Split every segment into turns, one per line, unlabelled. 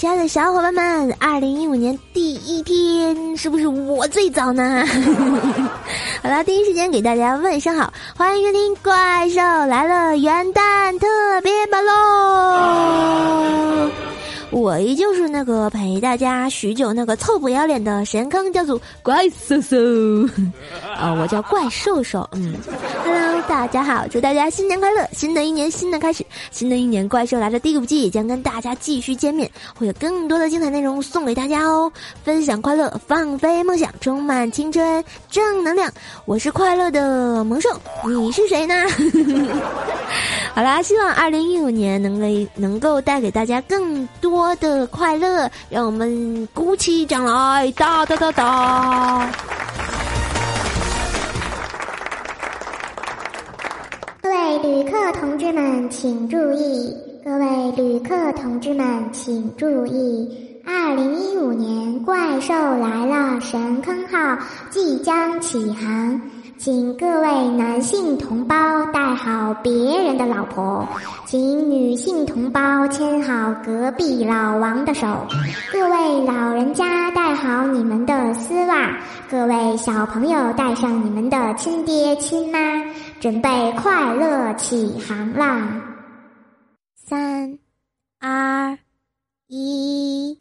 亲爱的小伙伴们，二零一五年第一天，是不是我最早呢？好了，第一时间给大家问声好，欢迎收听《怪兽来了》元旦特别版喽！我依旧是那个陪大家许久那个臭不要脸的神坑教主怪兽兽，啊，我叫怪兽兽，嗯，Hello，大家好，祝大家新年快乐，新的一年新的开始，新的一年怪兽来了第五季也将跟大家继续见面，会有更多的精彩内容送给大家哦，分享快乐，放飞梦想，充满青春正能量，我是快乐的萌兽，你是谁呢？好啦，希望二零一五年能给能够带给大家更多的快乐，让我们鼓起掌来，哒哒哒哒！
旅客同志们，请注意！各位旅客同志们，请注意！二零一五年怪兽来了神坑号即将起航。请各位男性同胞带好别人的老婆，请女性同胞牵好隔壁老王的手，各位老人家带好你们的丝袜，各位小朋友带上你们的亲爹亲妈，准备快乐起航啦！
三、二、一。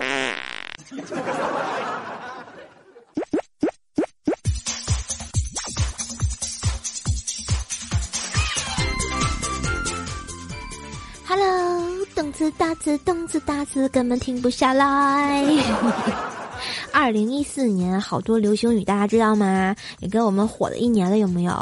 Hello，动词大词动词大词根本停不下来。二零一四年好多流行语，大家知道吗？也跟我们火了一年了，有没有？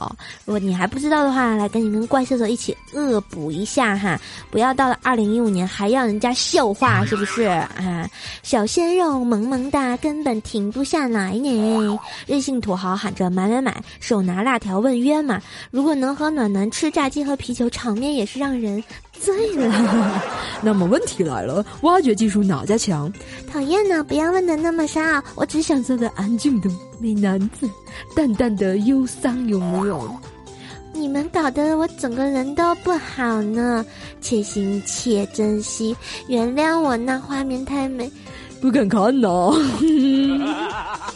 如果你还不知道的话，来跟你跟怪兽兽一起恶补一下哈！不要到了二零一五年还让人家笑话，是不是啊？小鲜肉萌萌哒，根本停不下来呢！任性土豪喊着买买买，手拿辣条问约吗？如果能和暖男吃炸鸡和啤酒，场面也是让人。醉了，
那么问题来了，挖掘技术哪家强？
讨厌呢，不要问的那么深奥，我只想做个安静的美男子，淡淡的忧伤有没有？你们搞得我整个人都不好呢，且行且珍惜，原谅我那画面太美，
不敢看呐。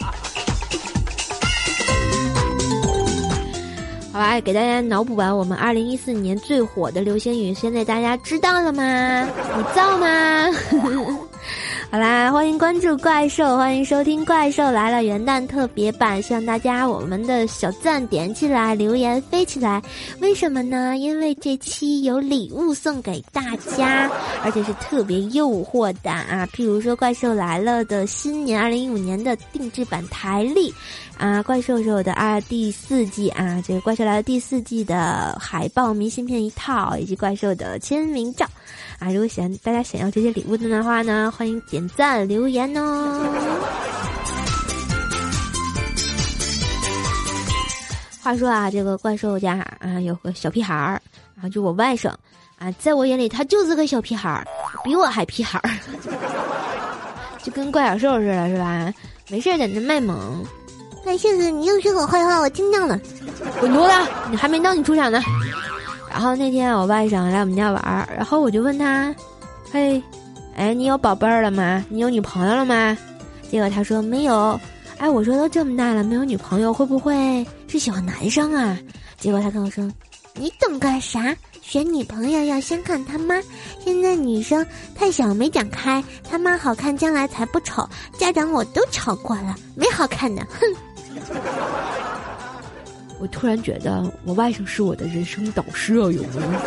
好吧，给大家脑补完我们二零一四年最火的流星雨，现在大家知道了吗？你造吗？好啦，欢迎关注怪兽，欢迎收听《怪兽来了》元旦特别版。希望大家我们的小赞点起来，留言飞起来。为什么呢？因为这期有礼物送给大家，而且是特别诱惑的啊！譬如说《怪兽来了》的新年二零一五年的定制版台历，啊，怪兽是我的二第四季啊，这个《怪兽来了》第四季的海报明信片一套，以及怪兽的签名照。啊，如果想大家想要这些礼物的话呢，欢迎点点赞留言哦。话说啊，这个怪兽家啊有个小屁孩儿，然后就我外甥啊，在我眼里他就是个小屁孩儿，比我还屁孩儿，就跟怪小兽似的，是吧？没事在那卖萌。怪兽子，你又说我坏话，我听到了，滚犊子！你还没到你出场呢。然后那天我外甥来我们家玩儿，然后我就问他：“嘿，哎，你有宝贝儿了吗？你有女朋友了吗？”结果他说没有。哎，我说都这么大了没有女朋友，会不会是喜欢男生啊？结果他跟我说：“你懂个啥？选女朋友要先看他妈。现在女生太小没长开，他妈好看将来才不丑。家长我都吵过了，没好看的，哼。”我突然觉得我外甥是我的人生导师啊，有没有？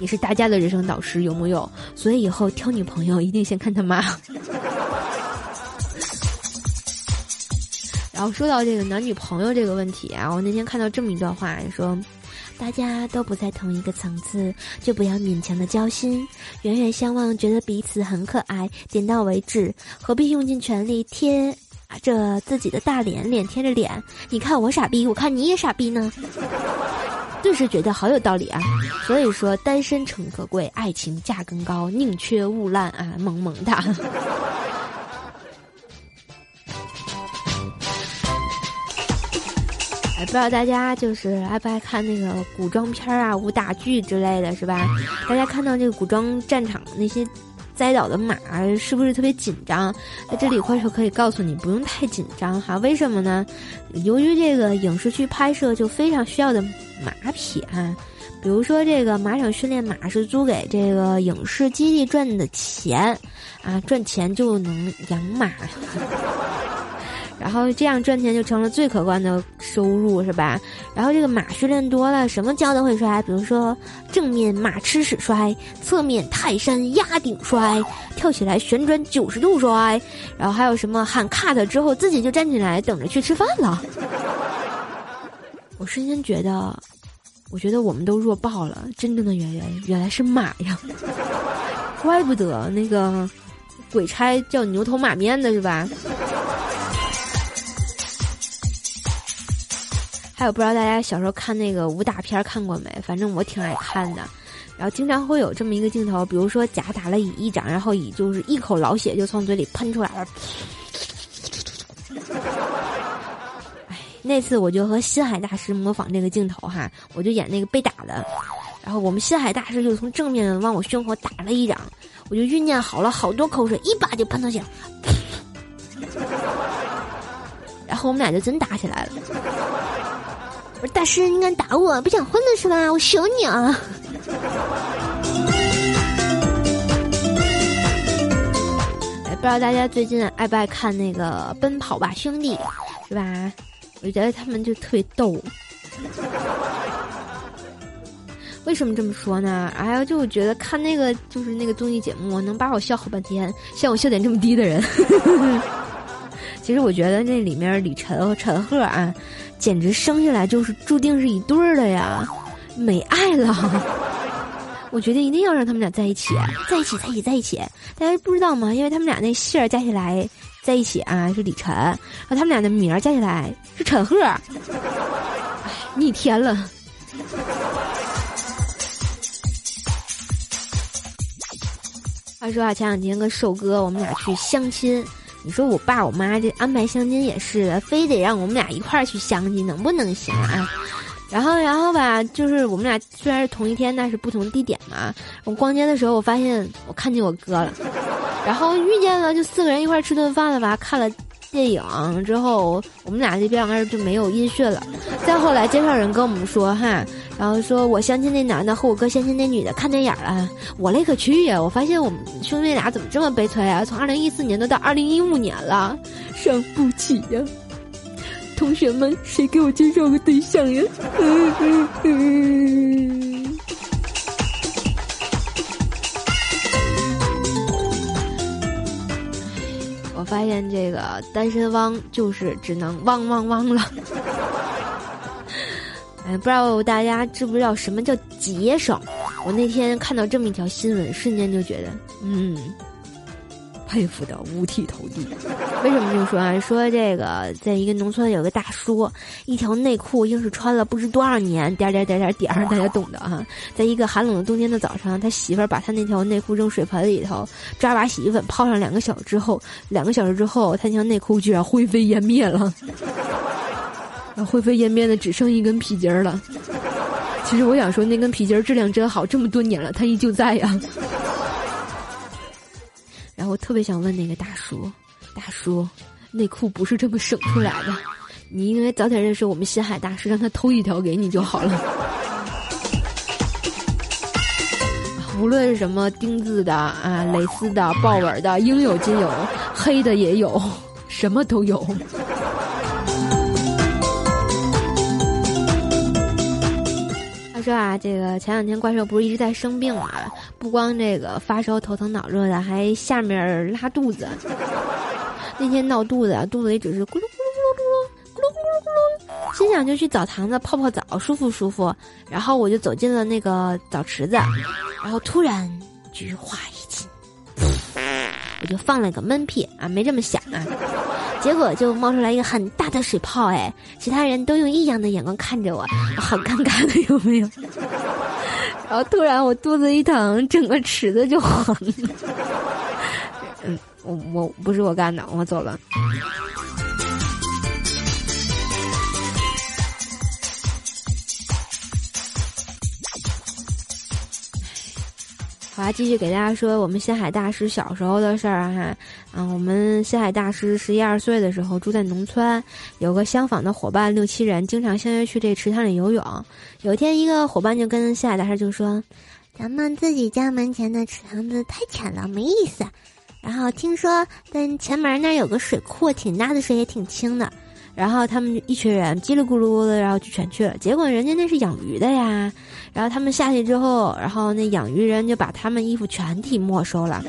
也是大家的人生导师，有木有？所以以后挑女朋友一定先看他妈。然后说到这个男女朋友这个问题啊，我那天看到这么一段话，说大家都不在同一个层次，就不要勉强的交心，远远相望，觉得彼此很可爱，点到为止，何必用尽全力贴？着自己的大脸，脸贴着脸，你看我傻逼，我看你也傻逼呢，顿时觉得好有道理啊！所以说，单身诚可贵，爱情价更高，宁缺毋滥啊，萌萌哒！哎，不知道大家就是爱不爱看那个古装片啊、武打剧之类的是吧？大家看到那个古装战场那些。栽倒的马是不是特别紧张？在这里，快手可以告诉你，不用太紧张哈。为什么呢？由于这个影视剧拍摄就非常需要的马匹啊。比如说，这个马场训练马是租给这个影视基地赚的钱，啊，赚钱就能养马，然后这样赚钱就成了最可观的收入，是吧？然后这个马训练多了，什么跤都会摔，比如说正面马吃屎摔，侧面泰山压顶摔，跳起来旋转九十度摔，然后还有什么喊 cut 之后自己就站起来等着去吃饭了。我瞬间觉得。我觉得我们都弱爆了，真正的原因原来是马呀，怪不得那个鬼差叫牛头马面的是吧？还有不知道大家小时候看那个武打片看过没？反正我挺爱看的，然后经常会有这么一个镜头，比如说甲打了乙一掌，然后乙就是一口老血就从嘴里喷出来了。哎那次我就和西海大师模仿这个镜头哈，我就演那个被打的，然后我们西海大师就从正面往我胸口打了一掌，我就酝酿好了好多口水，一把就喷到血，然后我们俩就真打起来了。我说大师，你敢打我？不想混了是吧？我求你啊！哎，不知道大家最近爱不爱看那个《奔跑吧兄弟》，是吧？我觉得他们就特别逗，为什么这么说呢？哎呀，就我觉得看那个就是那个综艺节目，能把我笑好半天。像我笑点这么低的人，其实我觉得那里面李晨和陈赫啊，简直生下来就是注定是一对儿的呀，没爱了。我决定一定要让他们俩在一起，在一起，在一起，在一起。大家不知道吗？因为他们俩那姓儿加起来。在一起啊，是李晨，然后他们俩的名儿加起来是陈赫，哎，逆天了。话说啊，前两天跟瘦哥我们俩去相亲，你说我爸我妈这安排相亲也是的，非得让我们俩一块儿去相亲，能不能行啊？然后，然后吧，就是我们俩虽然是同一天，但是不同地点嘛。我逛街的时候，我发现我看见我哥了。然后遇见了，就四个人一块儿吃顿饭了吧？看了电影之后，我们俩这边就没有音讯了。再后来，介绍人跟我们说哈，然后说我相亲那男的和我哥相亲那女的看电影了。我勒个去呀！我发现我们兄弟俩怎么这么悲催啊？从二零一四年都到二零一五年了，伤不起呀！同学们，谁给我介绍个对象呀？嗯嗯嗯。发现这个单身汪就是只能汪汪汪了。不知道大家知不知道什么叫节省？我那天看到这么一条新闻，瞬间就觉得，嗯。佩服的五体投地，为什么这么说啊？说这个，在一个农村有个大叔，一条内裤硬是穿了不知多少年，点点点点点，大家懂的啊。在一个寒冷的冬天的早上，他媳妇儿把他那条内裤扔水盆里头，抓把洗衣粉泡上两个小时之后，两个小时之后，他那条内裤居然灰飞烟灭了，灰飞烟灭的只剩一根皮筋儿了。其实我想说，那根皮筋儿质量真好，这么多年了，它依旧在呀。然后我特别想问那个大叔，大叔，内裤不是这么省出来的，你应该早点认识我们西海大师，让他偷一条给你就好了。无论什么钉子的啊、蕾丝的、豹纹的，应有尽有，黑的也有，什么都有。说啊，这个前两天怪兽不是一直在生病嘛？不光这个发烧、头疼、脑热的，还下面拉肚子。那天闹肚子，肚子里只是咕噜咕噜咕噜咕噜咕噜咕噜咕噜，心想就去澡堂子泡泡澡，舒服舒服。然后我就走进了那个澡池子，然后突然菊花一紧，我就放了个闷屁啊，没这么想啊。结果就冒出来一个很大的水泡，哎，其他人都用异样的眼光看着我，好尴尬的有没有？然后突然我肚子一疼，整个池子就黄了。嗯，我我不是我干的，我走了。好啦，继续给大家说我们西海大师小时候的事儿哈。嗯，我们西海大师十一二岁的时候住在农村，有个相仿的伙伴六七人，经常相约去这池塘里游泳。有一天，一个伙伴就跟星海大师就说：“
咱们自己家门前的池塘子太浅了，没意思。然后听说在前门那儿有个水库，挺大的，水也挺清的。”
然后他们一群人叽里咕噜的，然后就全去了。结果人家那是养鱼的呀。然后他们下去之后，然后那养鱼人就把他们衣服全体没收了。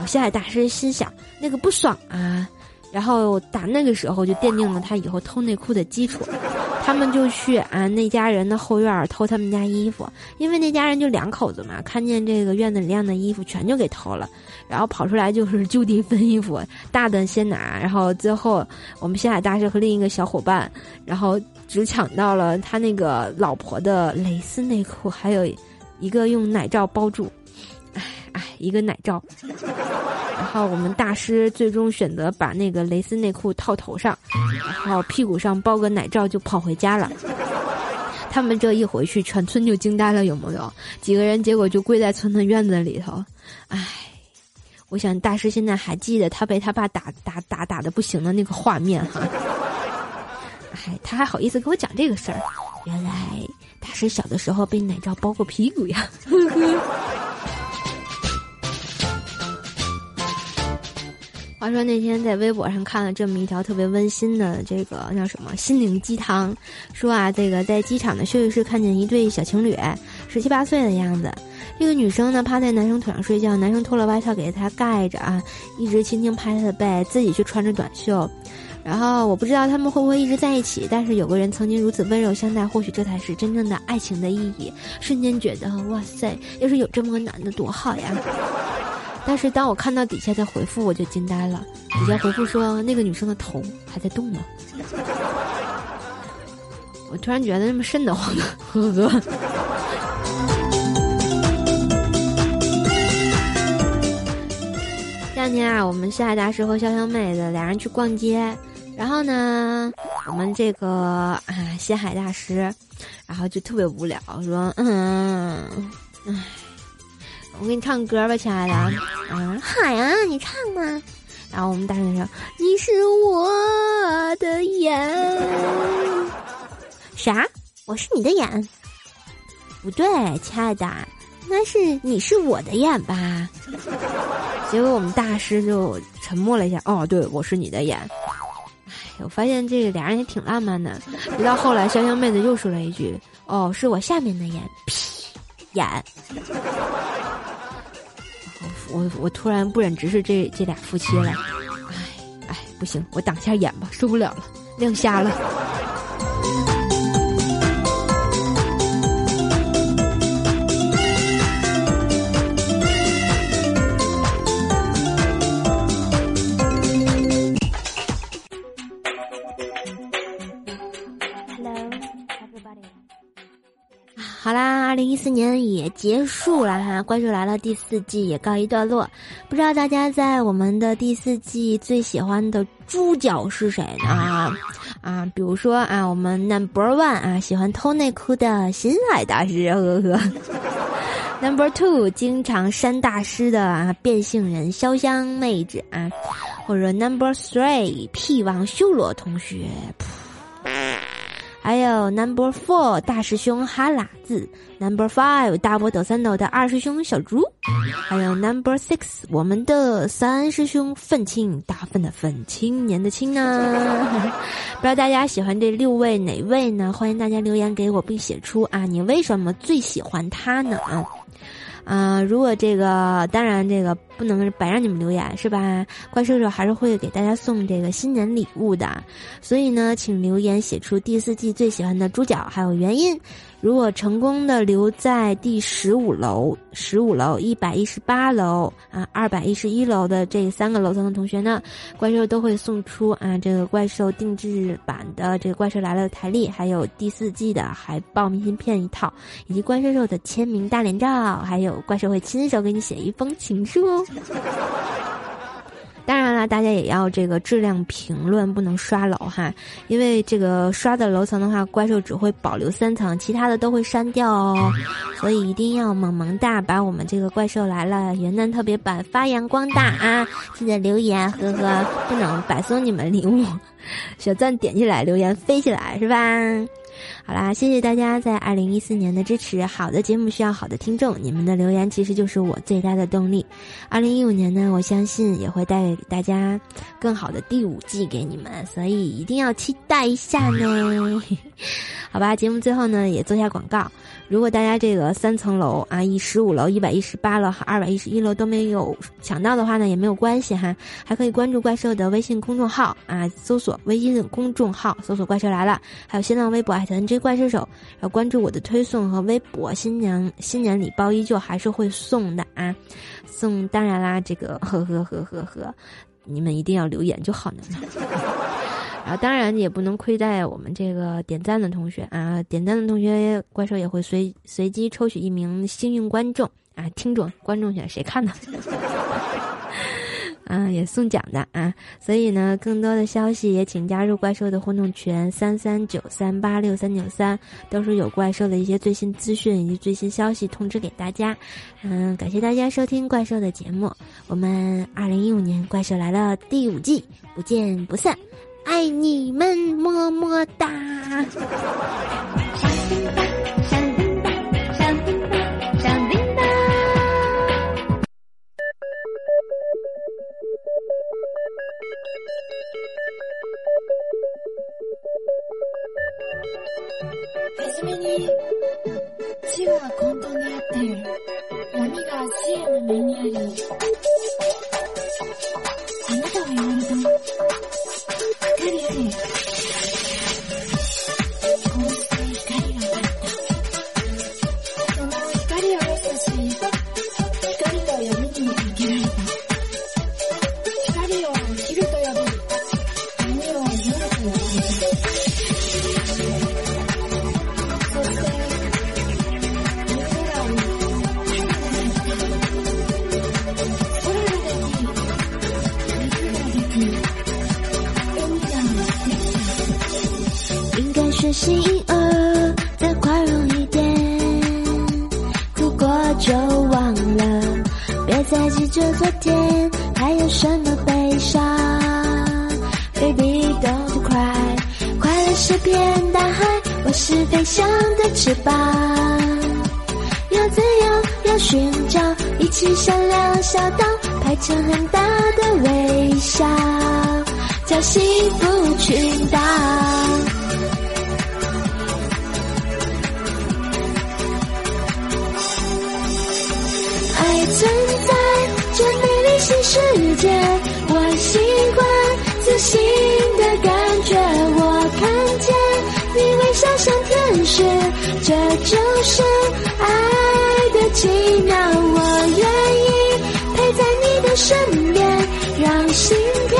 我下海大师心想，那个不爽啊。然后打那个时候就奠定了他以后偷内裤的基础。他们就去啊那家人的后院偷他们家衣服，因为那家人就两口子嘛，看见这个院子里晾的衣服全就给偷了，然后跑出来就是就地分衣服，大的先拿，然后最后我们星海大师和另一个小伙伴，然后只抢到了他那个老婆的蕾丝内裤，还有一个用奶罩包住，一个奶罩。然后我们大师最终选择把那个蕾丝内裤套头上，然后屁股上包个奶罩就跑回家了。他们这一回去，全村就惊呆了，有没有？几个人结果就跪在村的院子里头。唉，我想大师现在还记得他被他爸打打打打的不行的那个画面哈。唉，他还好意思跟我讲这个事儿，原来大师小的时候被奶罩包过屁股呀。呵呵。话说那天在微博上看了这么一条特别温馨的这个叫什么心灵鸡汤，说啊，这个在机场的休息室看见一对小情侣，十七八岁的样子。这个女生呢趴在男生腿上睡觉，男生脱了外套给她盖着啊，一直轻轻拍她的背，自己却穿着短袖。然后我不知道他们会不会一直在一起，但是有个人曾经如此温柔相待，或许这才是真正的爱情的意义。瞬间觉得哇塞，要是有这么个男的多好呀！但是当我看到底下的回复，我就惊呆了。底下回复说那个女生的头还在动呢，我突然觉得那么瘆得慌呢，呵呵。这两天啊，我们夏大师和潇潇妹子俩人去逛街，然后呢，我们这个啊西海大师，然后就特别无聊，说嗯，唉。我给你唱歌吧，亲爱的。
啊，海呀，你唱吧。
然后我们大声说：“你是我的眼。”
啥？我是你的眼？
不对，亲爱的，那是你是我的眼吧？结果我们大师就沉默了一下。哦，对，我是你的眼。哎，我发现这个俩人也挺浪漫的。直到后来，香香妹子又说了一句：“哦，是我下面的眼，屁眼。”我我突然不忍直视这这俩夫妻了，哎哎，不行，我挡下眼吧，受不了了，亮瞎了。结束了哈，《怪兽来了》第四季也告一段落。不知道大家在我们的第四季最喜欢的猪脚是谁呢？啊，比如说啊，我们 Number One 啊，喜欢偷内裤的新海大师，呵呵。Number Two 经常扇大师的啊，变性人潇湘妹子啊，或者 Number Three 屁王修罗同学。还有 Number Four 大师兄哈喇子，Number Five 大波抖三抖的二师兄小猪，还有 Number Six 我们的三师兄愤青大粪的粪青年的青啊！不知道大家喜欢这六位哪位呢？欢迎大家留言给我，并写出啊你为什么最喜欢他呢？啊！啊，如果这个当然这个不能白让你们留言是吧？怪兽兽还是会给大家送这个新年礼物的，所以呢，请留言写出第四季最喜欢的猪脚还有原因。如果成功的留在第十五楼、十五楼、一百一十八楼啊、二百一十一楼的这三个楼层的同学呢，怪兽都会送出啊这个怪兽定制版的这个怪兽来了的台历，还有第四季的海报明信片一套，以及怪兽兽的签名大脸照，还有怪兽会亲手给你写一封情书哦。当然了。大家也要这个质量评论，不能刷楼哈，因为这个刷的楼层的话，怪兽只会保留三层，其他的都会删掉哦。所以一定要萌萌哒，把我们这个怪兽来了元旦特别版发扬光大啊！记得留言，呵呵，不能白送你们礼物，小赞点起来，留言飞起来，是吧？好啦，谢谢大家在二零一四年的支持。好的节目需要好的听众，你们的留言其实就是我最大的动力。二零一五年呢，我相信也会带给大家更好的第五季给你们，所以一定要期待一下呢。好吧，节目最后呢也做下广告。如果大家这个三层楼啊，一十五楼、一百一十八楼和二百一十一楼都没有抢到的话呢，也没有关系哈，还可以关注怪兽的微信公众号啊，搜索微信公众号搜索“怪兽来了”，还有新浪微博艾特 NJ 怪兽手，要关注我的推送和微博，新娘新年礼包依旧还是会送的啊，送当然啦，这个呵呵呵呵呵，你们一定要留言就好了。啊，当然也不能亏待我们这个点赞的同学啊！点赞的同学，怪兽也会随随机抽取一名幸运观众啊，听众、观众选谁看呢？啊，也送奖的啊！所以呢，更多的消息也请加入怪兽的互动群三三九三八六三九三，都是有怪兽的一些最新资讯以及最新消息通知给大家。嗯，感谢大家收听怪兽的节目，我们二零一五年怪兽来了第五季，不见不散。爱你们，么么哒！
初めに地は混沌にあって闇が視野の目にあり
是飞翔的翅膀，要自由，要寻找，一起闪亮小岛，排成很大的微笑，叫幸福群岛。爱存在这美丽新世界，我喜欢自信的感觉。就是爱的奇妙。我愿意陪在你的身边，让心跳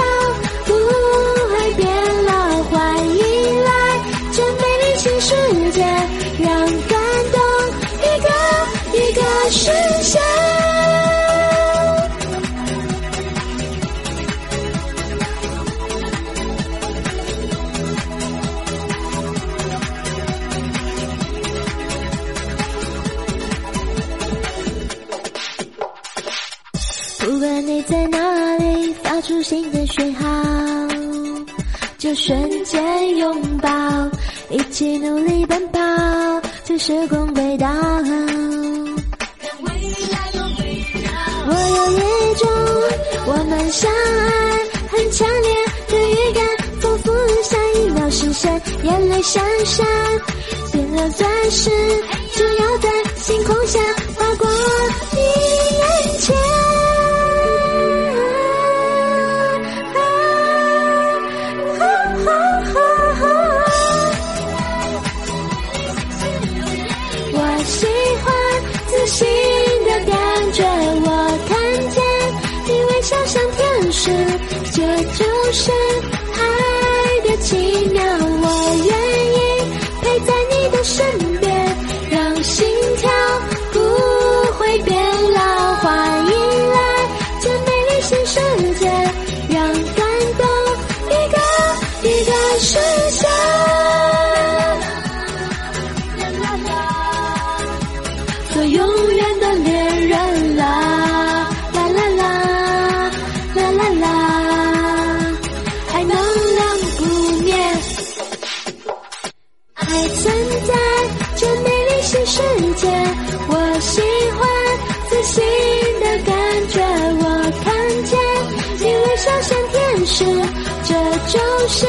新的讯号，就瞬间拥抱，一起努力奔跑，向时光轨道。我有一种我们相爱很强烈的预感，仿佛下一秒实现，眼泪闪闪，变了钻石，就要在星空下像天使，这就是